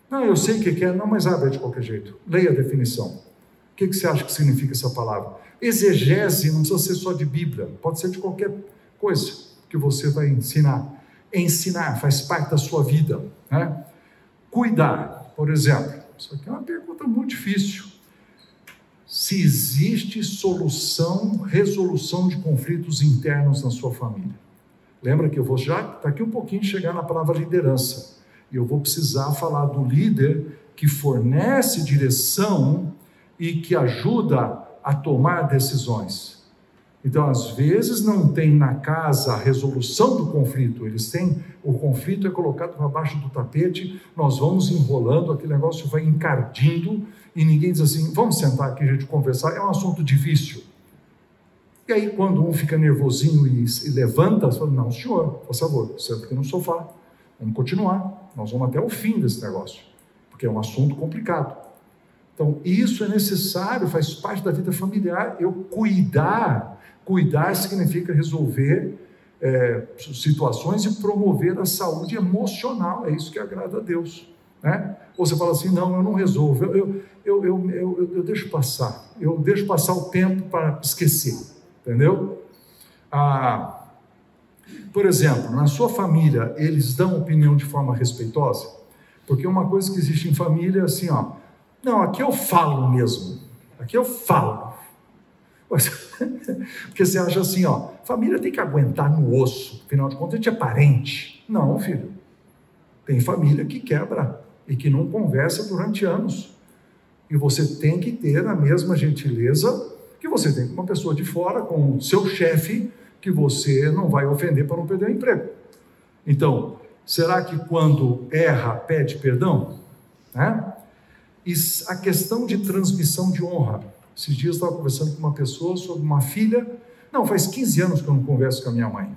Não, eu sei o que é, não, mas abra de qualquer jeito. Leia a definição. O que você acha que significa essa palavra? Exegese não precisa ser só de Bíblia, pode ser de qualquer coisa que você vai ensinar ensinar, faz parte da sua vida. Né? Cuidar, por exemplo, isso aqui é uma pergunta muito difícil. Se existe solução, resolução de conflitos internos na sua família. Lembra que eu vou já daqui um pouquinho chegar na palavra liderança. E eu vou precisar falar do líder que fornece direção e que ajuda a tomar decisões. Então, às vezes, não tem na casa a resolução do conflito, eles têm, o conflito é colocado para baixo do tapete, nós vamos enrolando, aquele negócio vai encardindo, e ninguém diz assim: vamos sentar aqui, a gente conversar, é um assunto difícil. E aí, quando um fica nervosinho e, e levanta, você fala: não, senhor, por favor, senta aqui no sofá, vamos continuar, nós vamos até o fim desse negócio. porque é um assunto complicado. Então, isso é necessário, faz parte da vida familiar. Eu cuidar, cuidar significa resolver é, situações e promover a saúde emocional. É isso que agrada a Deus. Né? Ou você fala assim: não, eu não resolvo, eu, eu, eu, eu, eu, eu deixo passar, eu deixo passar o tempo para esquecer, entendeu? Ah, por exemplo, na sua família, eles dão opinião de forma respeitosa? Porque uma coisa que existe em família é assim, ó, não, aqui eu falo mesmo, aqui eu falo. <laughs> Porque você acha assim, ó, família tem que aguentar no osso, afinal de contas a gente é parente. Não, filho. Tem família que quebra e que não conversa durante anos. E você tem que ter a mesma gentileza que você tem com uma pessoa de fora, com o seu chefe, que você não vai ofender para não perder o emprego. Então, será que quando erra, pede perdão? Né? E a questão de transmissão de honra. Esses dias eu estava conversando com uma pessoa sobre uma filha. Não, faz 15 anos que eu não converso com a minha mãe.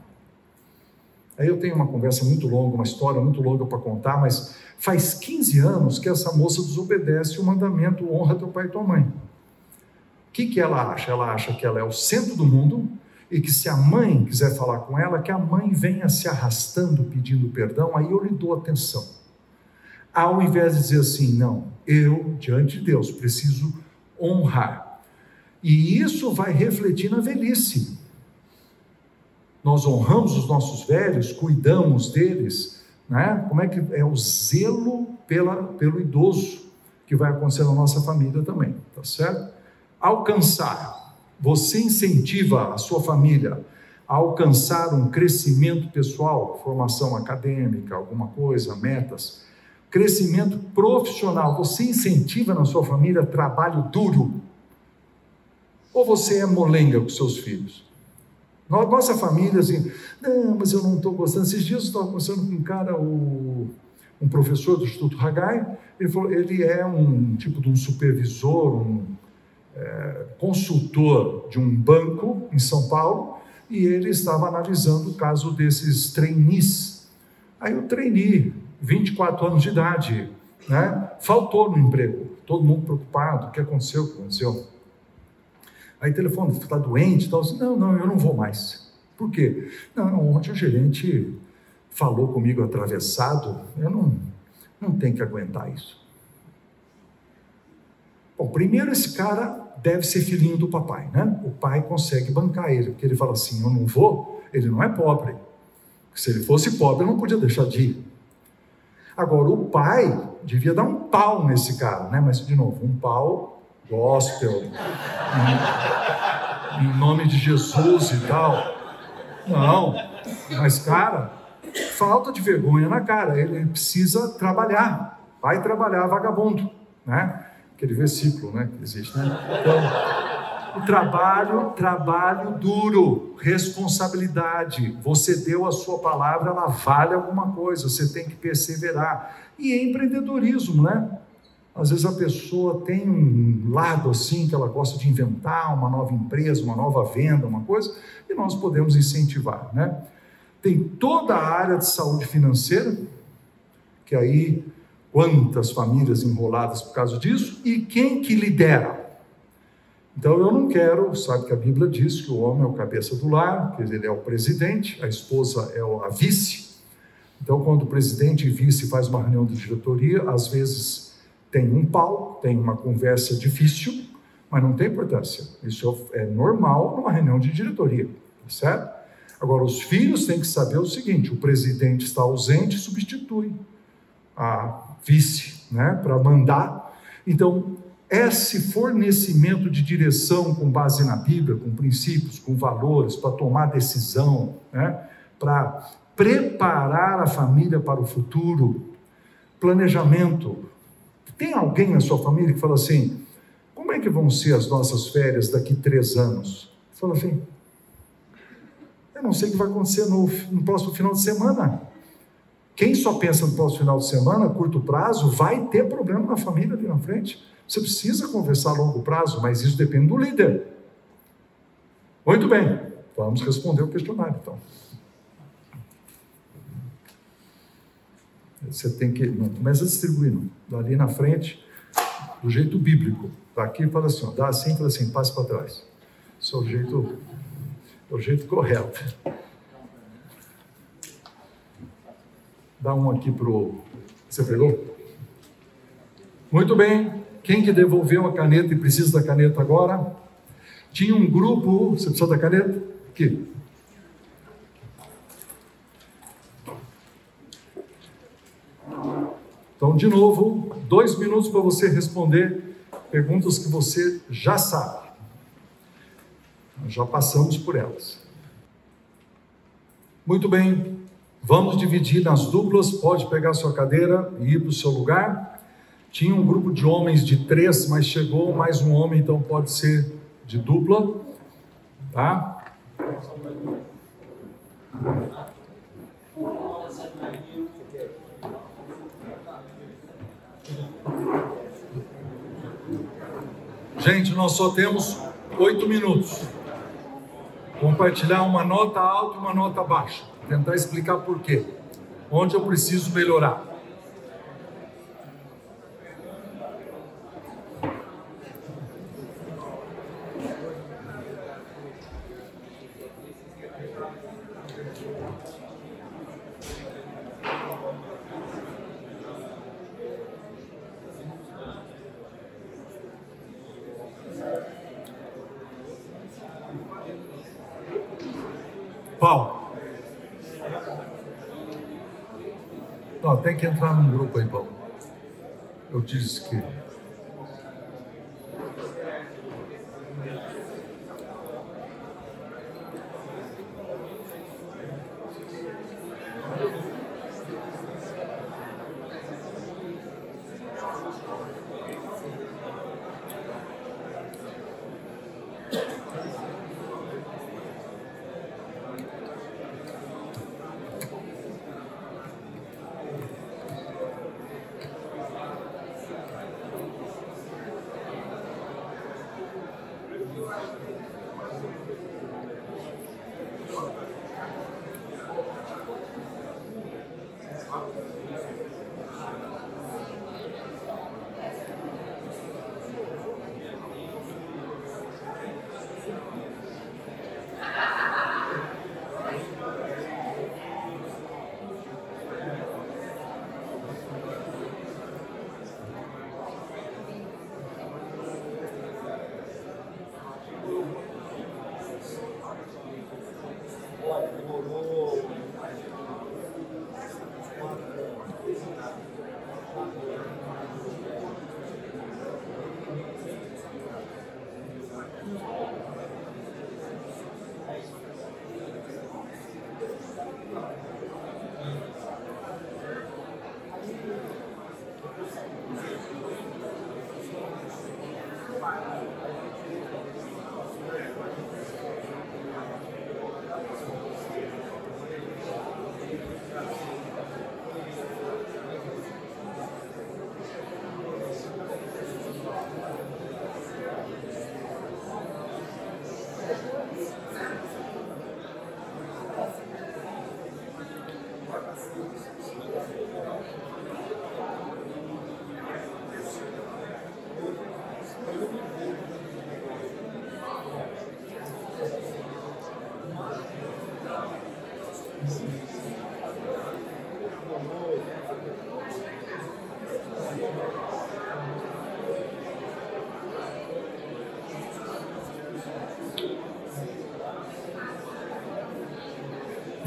Aí eu tenho uma conversa muito longa, uma história muito longa para contar, mas faz 15 anos que essa moça desobedece o mandamento honra teu pai e tua mãe. O que, que ela acha? Ela acha que ela é o centro do mundo e que se a mãe quiser falar com ela, que a mãe venha se arrastando pedindo perdão, aí eu lhe dou atenção. Ao invés de dizer assim, não, eu, diante de Deus, preciso honrar. E isso vai refletir na velhice. Nós honramos os nossos velhos, cuidamos deles, né? Como é que é o zelo pela, pelo idoso que vai acontecer na nossa família também, tá certo? Alcançar. Você incentiva a sua família a alcançar um crescimento pessoal, formação acadêmica, alguma coisa, metas, crescimento profissional. Você incentiva na sua família trabalho duro? Ou você é molenga com seus filhos? Nossa família, assim, não, mas eu não estou gostando. Esses dias eu estava conversando com um cara, o, um professor do Instituto Hagai, ele falou, ele é um tipo de um supervisor, um é, consultor de um banco em São Paulo, e ele estava analisando o caso desses trainees. Aí o trainee, 24 anos de idade, né, faltou no emprego, todo mundo preocupado, o que aconteceu, o que aconteceu? Aí telefone, está doente? Tal. Assim, não, não, eu não vou mais. Por quê? Não, ontem o gerente falou comigo atravessado, eu não, não tenho que aguentar isso. Bom, primeiro esse cara deve ser filhinho do papai, né? O pai consegue bancar ele, porque ele fala assim, eu não vou, ele não é pobre. Se ele fosse pobre, não podia deixar de ir. Agora, o pai devia dar um pau nesse cara, né? Mas, de novo, um pau gospel, em, em nome de Jesus e tal. Não, mas cara, falta de vergonha na cara, ele precisa trabalhar, vai trabalhar vagabundo, né? Aquele versículo, né, que existe, né? Então, trabalho, trabalho duro, responsabilidade. Você deu a sua palavra, ela vale alguma coisa, você tem que perseverar. E empreendedorismo, né? Às vezes a pessoa tem um lado assim que ela gosta de inventar uma nova empresa, uma nova venda, uma coisa, e nós podemos incentivar, né? Tem toda a área de saúde financeira, que aí quantas famílias enroladas por causa disso, e quem que lidera? Então eu não quero, sabe que a Bíblia diz que o homem é o cabeça do lar, que ele é o presidente, a esposa é a vice. Então quando o presidente e vice faz uma reunião de diretoria, às vezes tem um pau, tem uma conversa difícil, mas não tem importância. Isso é normal numa reunião de diretoria, tá certo? Agora, os filhos têm que saber o seguinte: o presidente está ausente, substitui a vice, né, para mandar. Então, esse fornecimento de direção com base na Bíblia, com princípios, com valores, para tomar decisão, né, para preparar a família para o futuro, planejamento, tem alguém na sua família que fala assim: como é que vão ser as nossas férias daqui três anos? Fala assim: eu não sei o que vai acontecer no, no próximo final de semana. Quem só pensa no próximo final de semana, curto prazo, vai ter problema na família ali na frente. Você precisa conversar a longo prazo, mas isso depende do líder. Muito bem, vamos responder o questionário então. Você tem que. Não começa a distribuir, não. Dali na frente, do jeito bíblico. Tá aqui fala assim, ó, dá assim, fala assim, passe para trás. Esse é o jeito, é o jeito correto. Dá um aqui pro. Você pegou? Muito bem. Quem que devolveu a caneta e precisa da caneta agora? Tinha um grupo. Você precisa da caneta? Aqui. Então, de novo, dois minutos para você responder perguntas que você já sabe. Já passamos por elas. Muito bem, vamos dividir nas duplas. Pode pegar sua cadeira e ir para o seu lugar. Tinha um grupo de homens de três, mas chegou mais um homem, então pode ser de dupla. Tá? Gente, nós só temos oito minutos. Compartilhar uma nota alta e uma nota baixa. Tentar explicar por quê. Onde eu preciso melhorar. Paulo. Não, tem que entrar num grupo aí, Paulo. Eu disse que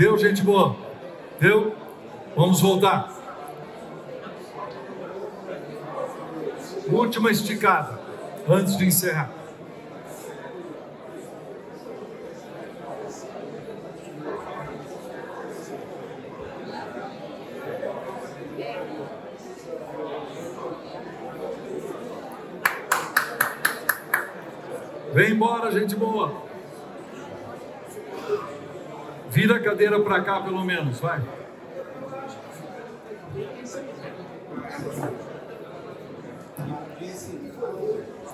Deu, gente boa? Deu? Vamos voltar. Última esticada, antes de encerrar. Vem embora, gente boa. cadeira para cá, pelo menos, vai.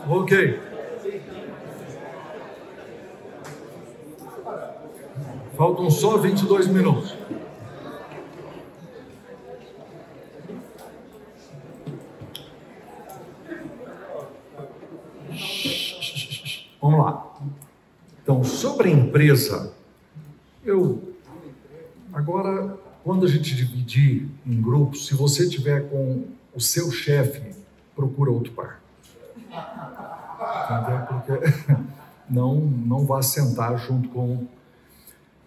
Ok. Faltam só 22 minutos. Vamos lá. Então, sobre a empresa, em grupos, se você tiver com o seu chefe, procura outro par. Porque <laughs> não não vá sentar junto com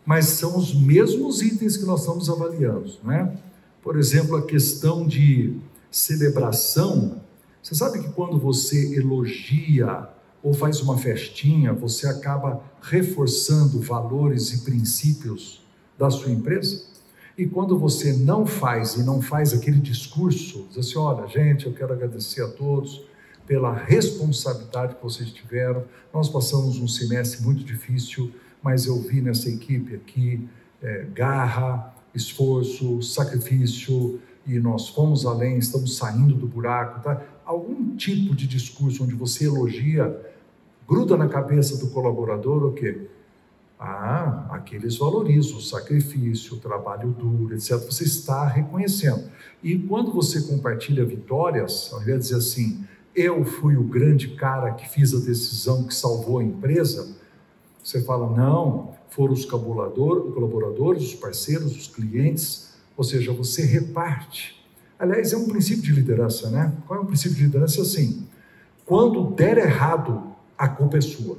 mas são os mesmos itens que nós estamos avaliando, né? Por exemplo, a questão de celebração. Você sabe que quando você elogia ou faz uma festinha, você acaba reforçando valores e princípios da sua empresa? E quando você não faz e não faz aquele discurso, diz assim: olha, gente, eu quero agradecer a todos pela responsabilidade que vocês tiveram. Nós passamos um semestre muito difícil, mas eu vi nessa equipe aqui é, garra, esforço, sacrifício, e nós fomos além, estamos saindo do buraco. Tá? Algum tipo de discurso onde você elogia gruda na cabeça do colaborador o quê? Ah, aqueles valorizam o sacrifício, o trabalho duro, etc. Você está reconhecendo. E quando você compartilha vitórias, ao invés de dizer assim, eu fui o grande cara que fiz a decisão que salvou a empresa, você fala, não, foram os colaboradores, os parceiros, os clientes, ou seja, você reparte. Aliás, é um princípio de liderança, né? Qual é o princípio de liderança? Assim, quando der errado, a culpa é sua.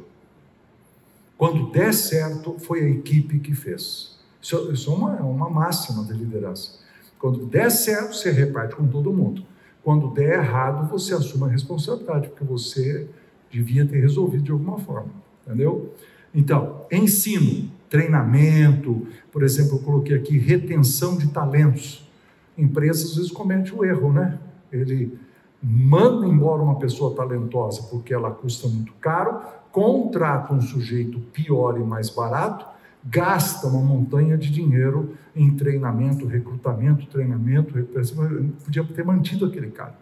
Quando der certo, foi a equipe que fez. Isso, isso é uma, é uma máxima de liderança. Quando der certo, você reparte com todo mundo. Quando der errado, você assume a responsabilidade, porque você devia ter resolvido de alguma forma. Entendeu? Então, ensino, treinamento, por exemplo, eu coloquei aqui retenção de talentos. Empresas às vezes cometem o erro, né? Ele manda embora uma pessoa talentosa porque ela custa muito caro, contrata um sujeito pior e mais barato, gasta uma montanha de dinheiro em treinamento, recrutamento, treinamento, podia ter mantido aquele cara.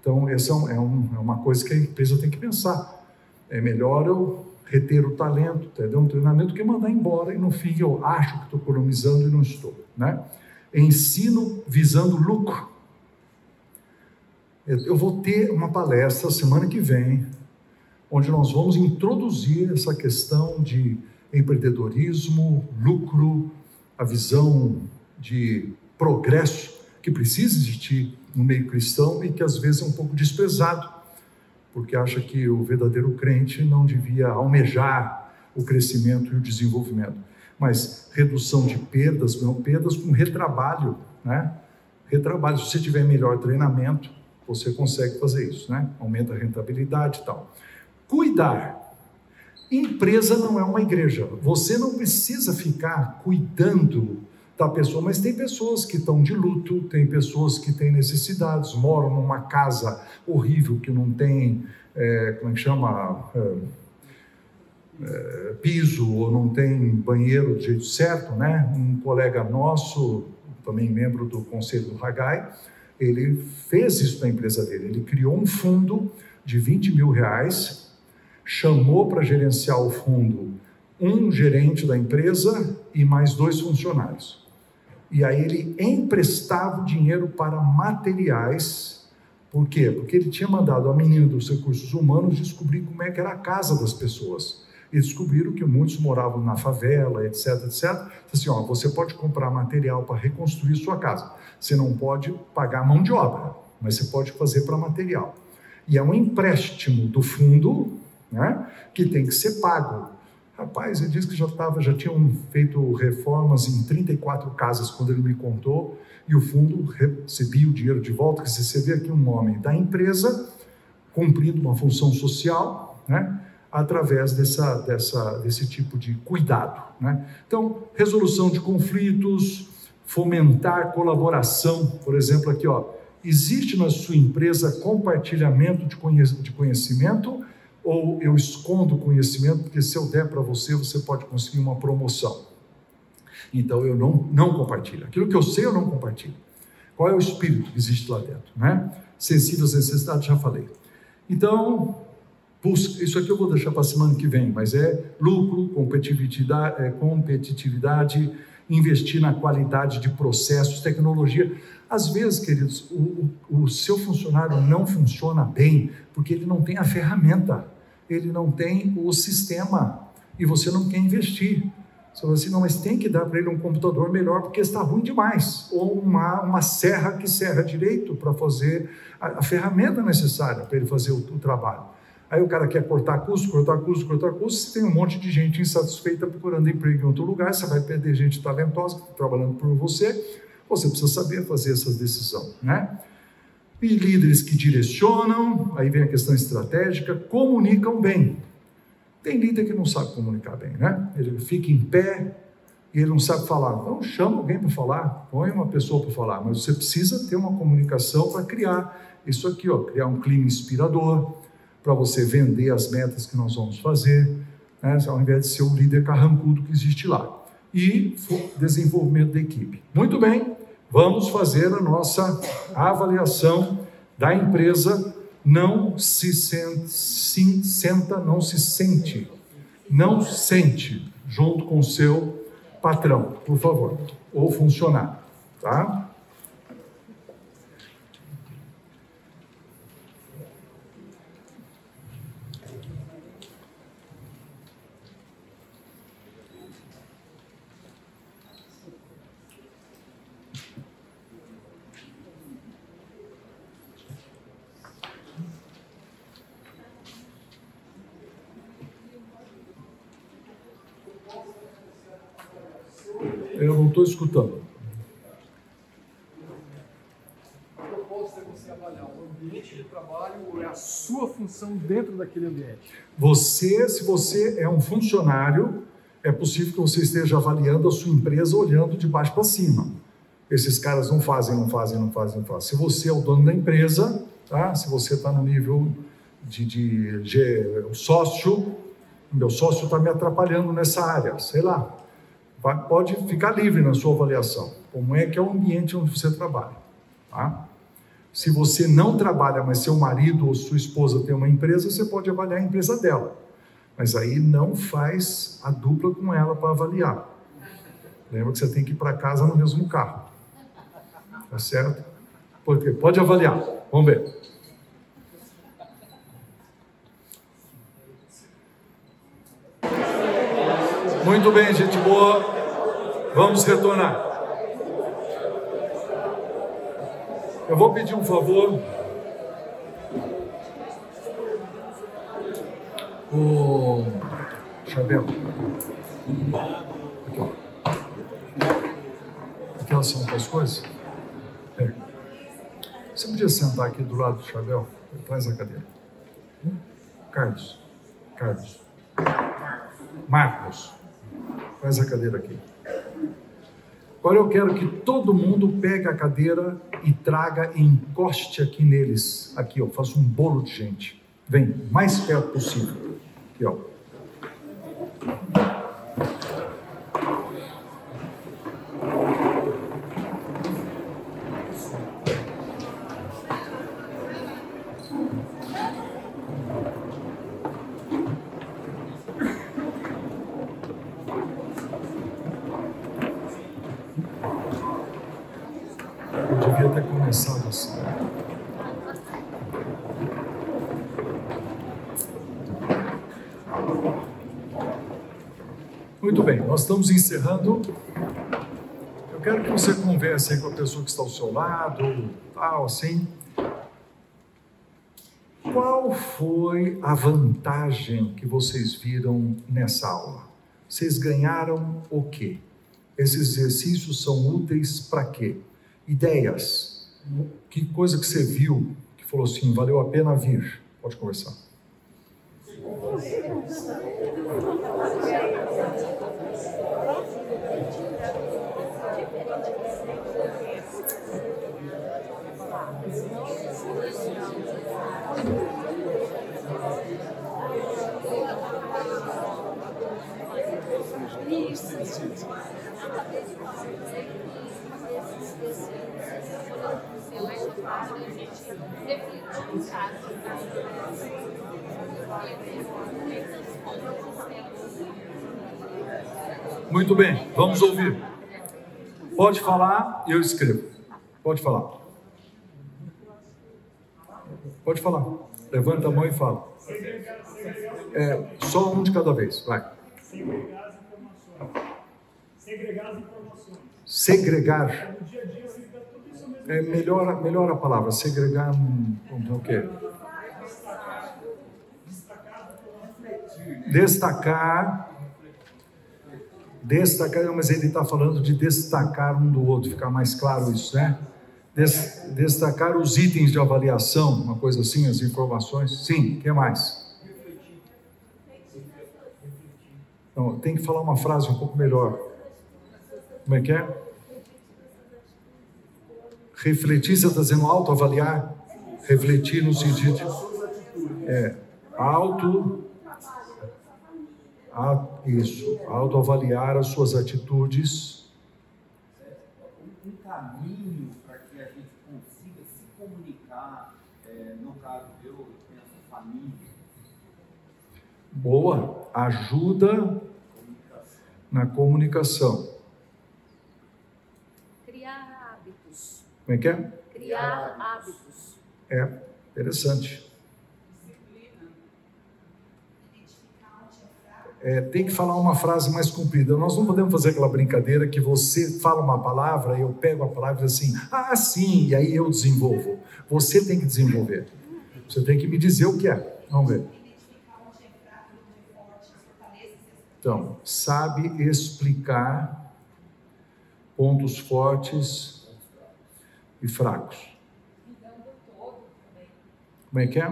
Então, essa é, é, um, é uma coisa que a empresa tem que pensar. É melhor eu reter o talento, ter um treinamento, que mandar embora e no fim eu acho que estou economizando e não estou. Né? Ensino visando lucro. Eu vou ter uma palestra semana que vem, onde nós vamos introduzir essa questão de empreendedorismo, lucro, a visão de progresso que precisa existir no meio cristão e que às vezes é um pouco desprezado, porque acha que o verdadeiro crente não devia almejar o crescimento e o desenvolvimento. Mas redução de perdas, não perdas com retrabalho, né? Retrabalho, se você tiver melhor treinamento, você consegue fazer isso, né? Aumenta a rentabilidade e tal. Cuidar. Empresa não é uma igreja. Você não precisa ficar cuidando da pessoa, mas tem pessoas que estão de luto, tem pessoas que têm necessidades, moram numa casa horrível que não tem, é, como é que chama? É, é, piso ou não tem banheiro do jeito certo, né? Um colega nosso, também membro do conselho do Hagai, ele fez isso na empresa dele. Ele criou um fundo de 20 mil reais, chamou para gerenciar o fundo um gerente da empresa e mais dois funcionários. E aí ele emprestava dinheiro para materiais. Por quê? Porque ele tinha mandado a menina dos recursos humanos descobrir como é que era a casa das pessoas. E descobriram que muitos moravam na favela, etc, etc. Assim, ó, você pode comprar material para reconstruir sua casa. Você não pode pagar mão de obra, mas você pode fazer para material. E é um empréstimo do fundo, né, que tem que ser pago. Rapaz, ele disse que já estava, já tinham feito reformas em 34 casas quando ele me contou, e o fundo recebia o dinheiro de volta. Que você vê aqui um homem da empresa cumprindo uma função social, né? através dessa, dessa, desse tipo de cuidado. Né? Então, resolução de conflitos, fomentar colaboração, por exemplo, aqui, ó, existe na sua empresa compartilhamento de conhecimento ou eu escondo conhecimento, porque se eu der para você, você pode conseguir uma promoção. Então eu não, não compartilho. Aquilo que eu sei, eu não compartilho. Qual é o espírito que existe lá dentro? Né? Sensível às necessidades, já falei. Então, busca, isso aqui eu vou deixar para semana que vem, mas é lucro, competitividade, é, competitividade investir na qualidade de processos, tecnologia. Às vezes, queridos, o, o, o seu funcionário não funciona bem porque ele não tem a ferramenta, ele não tem o sistema. e você não quer investir. Você fala assim, não, mas tem que dar para ele um computador melhor porque está ruim demais. Ou uma, uma serra que serra direito para fazer a, a, ferramenta necessária para ele fazer o, o, trabalho. Aí o cara quer cortar custo, cortar custo, cortar custo, você tem um monte de gente insatisfeita procurando emprego em outro lugar, você vai perder gente talentosa trabalhando por você, você precisa saber fazer essas decisões, né? E líderes que direcionam, aí vem a questão estratégica, comunicam bem. Tem líder que não sabe comunicar bem, né? Ele fica em pé e ele não sabe falar. Então chama alguém para falar, põe uma pessoa para falar, mas você precisa ter uma comunicação para criar isso aqui, ó, criar um clima inspirador, para você vender as metas que nós vamos fazer, né? ao invés de ser o líder carrancudo que existe lá. E desenvolvimento da equipe. Muito bem, vamos fazer a nossa avaliação da empresa não se sente, sim, senta, não se sente, não sente junto com o seu patrão, por favor, ou funcionário, tá? Eu não estou escutando. A proposta é você avaliar o ambiente de trabalho ou é a sua função dentro daquele ambiente? Você, se você é um funcionário, é possível que você esteja avaliando a sua empresa olhando de baixo para cima. Esses caras não fazem, não fazem, não fazem, não fazem. Se você é o dono da empresa, tá? se você está no nível de, de, de sócio, meu sócio está me atrapalhando nessa área, sei lá pode ficar livre na sua avaliação. Como é que é o ambiente onde você trabalha. Tá? Se você não trabalha, mas seu marido ou sua esposa tem uma empresa, você pode avaliar a empresa dela. Mas aí não faz a dupla com ela para avaliar. Lembra que você tem que ir para casa no mesmo carro. Tá certo? Porque pode avaliar. Vamos ver. Muito bem, gente boa. Vamos retornar. Eu vou pedir um favor. O Chabel. Aqui, ó. Aquelas são as coisas? É. Você podia sentar aqui do lado do Chabel? Traz a cadeira. Carlos. Carlos. Marcos. Traz a cadeira aqui. Agora eu quero que todo mundo pegue a cadeira e traga e encoste aqui neles. Aqui, ó, faça um bolo de gente. Vem, mais perto possível. Aqui, ó. Muito bem, nós estamos encerrando. Eu quero que você converse aí com a pessoa que está ao seu lado, tal, assim. Qual foi a vantagem que vocês viram nessa aula? Vocês ganharam o quê? Esses exercícios são úteis para quê? Ideias. Que coisa que você viu que falou assim, valeu a pena vir? Pode conversar. Você vai chamar a gente refletir em casa. Muito bem, vamos ouvir. Pode falar e eu escrevo. Pode falar. Pode falar. Levanta a mão e fala. É, só um de cada vez. Vai. Segregar as informações. Segregar É melhor, melhor a palavra. Segregar. hum, O quê? Destacar. Destacar, mas ele está falando de destacar um do outro, ficar mais claro isso, né? Des- destacar os itens de avaliação, uma coisa assim, as informações. Sim, o que mais? Não, tem que falar uma frase um pouco melhor. Como é que é? Refletir, você está dizendo autoavaliar? Refletir no sentido. É, auto. A- isso, autoavaliar as suas atitudes. um caminho para que a gente consiga se comunicar, é, no caso eu, eu penso família, Boa, ajuda comunicação. na comunicação. Criar hábitos. Como é que é? Criar hábitos. É, interessante. É, tem que falar uma frase mais comprida. Nós não podemos fazer aquela brincadeira que você fala uma palavra, eu pego a palavra e assim, ah, sim, e aí eu desenvolvo. Você tem que desenvolver. Você tem que me dizer o que é. Vamos ver. Então, sabe explicar pontos fortes e fracos. Como é que é?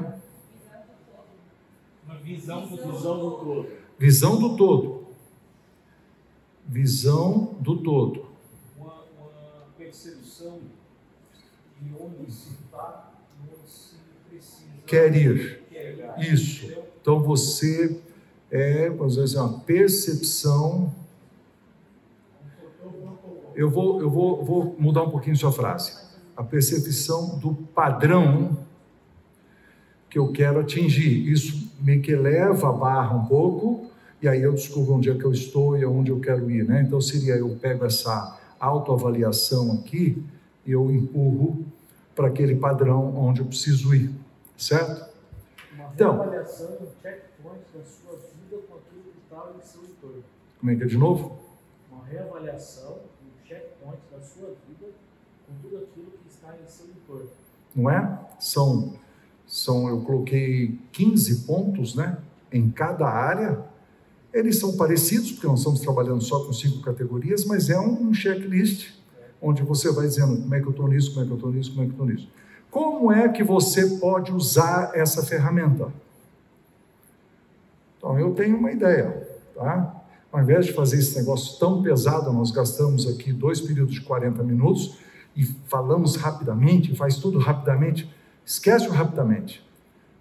Uma visão do todo. Visão do todo. Visão do todo. Uma, uma percepção de onde se está e onde se precisa. Quer ir. Quer ir. Isso. Então você é, vamos dizer assim, uma percepção. Eu vou, eu vou, vou mudar um pouquinho sua frase. A percepção do padrão que eu quero atingir. Isso meio que eleva a barra um pouco, e aí eu descubro onde é que eu estou e aonde eu quero ir, né? Então seria eu pego essa autoavaliação aqui e eu empurro para aquele padrão onde eu preciso ir, certo? Uma Então. reavaliação, um checkpoint da sua vida com aquilo que está em seu entorno. Como é que é de novo? Uma reavaliação, um checkpoint da sua vida com tudo aquilo que está em seu entorno. Não é? São, são eu coloquei 15 pontos, né? Em cada área. Eles são parecidos, porque nós estamos trabalhando só com cinco categorias, mas é um checklist onde você vai dizendo como é que eu estou nisso, como é que eu estou nisso, como é que eu estou nisso. Como é que você pode usar essa ferramenta? Então, eu tenho uma ideia, tá? Ao invés de fazer esse negócio tão pesado, nós gastamos aqui dois períodos de 40 minutos e falamos rapidamente, faz tudo rapidamente, esquece o rapidamente.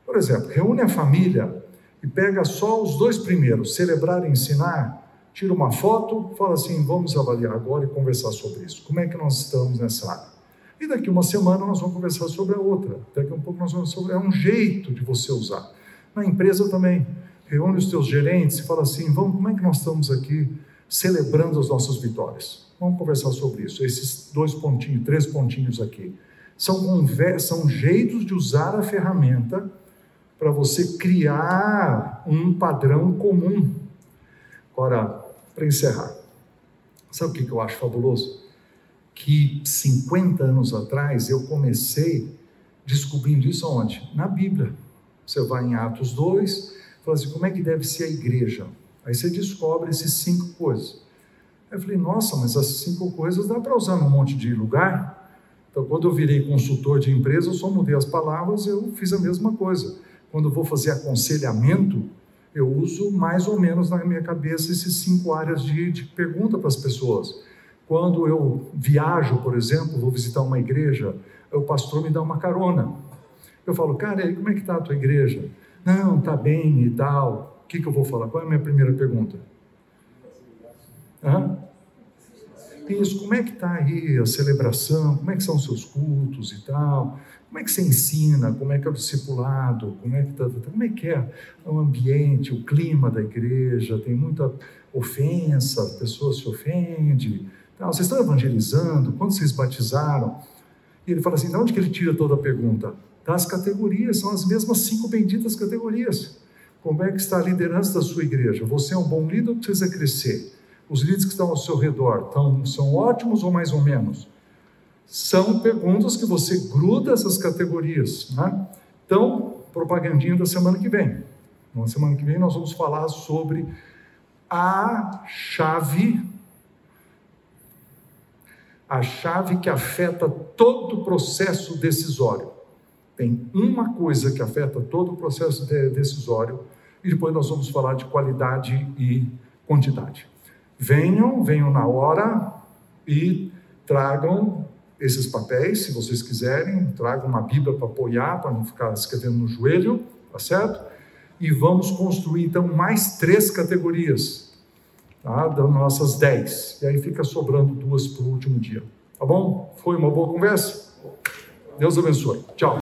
Por exemplo, reúne a família e pega só os dois primeiros, celebrar e ensinar, tira uma foto, fala assim, vamos avaliar agora e conversar sobre isso. Como é que nós estamos nessa área? E daqui uma semana nós vamos conversar sobre a outra. Daqui um pouco nós vamos sobre é um jeito de você usar. Na empresa também. Reúne os teus gerentes e fala assim, vamos, como é que nós estamos aqui celebrando as nossas vitórias? Vamos conversar sobre isso. Esses dois pontinhos, três pontinhos aqui. São, são jeitos de usar a ferramenta para você criar um padrão comum. Agora, para encerrar, sabe o que eu acho fabuloso? Que 50 anos atrás eu comecei descobrindo isso aonde? Na Bíblia. Você vai em Atos 2, fala assim: como é que deve ser a igreja? Aí você descobre esses cinco coisas. Aí eu falei: nossa, mas essas cinco coisas dá para usar num monte de lugar. Então, quando eu virei consultor de empresa, eu só mudei as palavras, eu fiz a mesma coisa. Quando eu vou fazer aconselhamento, eu uso mais ou menos na minha cabeça esses cinco áreas de, de pergunta para as pessoas. Quando eu viajo, por exemplo, vou visitar uma igreja, o pastor me dá uma carona. Eu falo, cara, como é que está a tua igreja? Não, está bem e tal. O que, que eu vou falar? Qual é a minha primeira pergunta? Hã? Isso, como é que está aí a celebração? Como é que são os seus cultos e tal? Como é que você ensina? Como é que é o discipulado? Como é que, tá, tá, tá? como é, que é o ambiente, o clima da igreja? Tem muita ofensa, a pessoa se ofende. Tal. Vocês estão evangelizando? Quando vocês batizaram? E ele fala assim, de onde que ele tira toda a pergunta? Das categorias, são as mesmas cinco benditas categorias. Como é que está a liderança da sua igreja? Você é um bom líder ou precisa crescer? Os líderes que estão ao seu redor são ótimos ou mais ou menos? São perguntas que você gruda essas categorias. Né? Então, propagandinha da semana que vem. Na semana que vem nós vamos falar sobre a chave, a chave que afeta todo o processo decisório. Tem uma coisa que afeta todo o processo decisório, e depois nós vamos falar de qualidade e quantidade. Venham, venham na hora e tragam esses papéis, se vocês quiserem, tragam uma Bíblia para apoiar, para não ficar escrevendo no joelho, tá certo? E vamos construir então mais três categorias, tá? Das nossas dez. E aí fica sobrando duas para o último dia. Tá bom? Foi uma boa conversa? Deus abençoe. Tchau.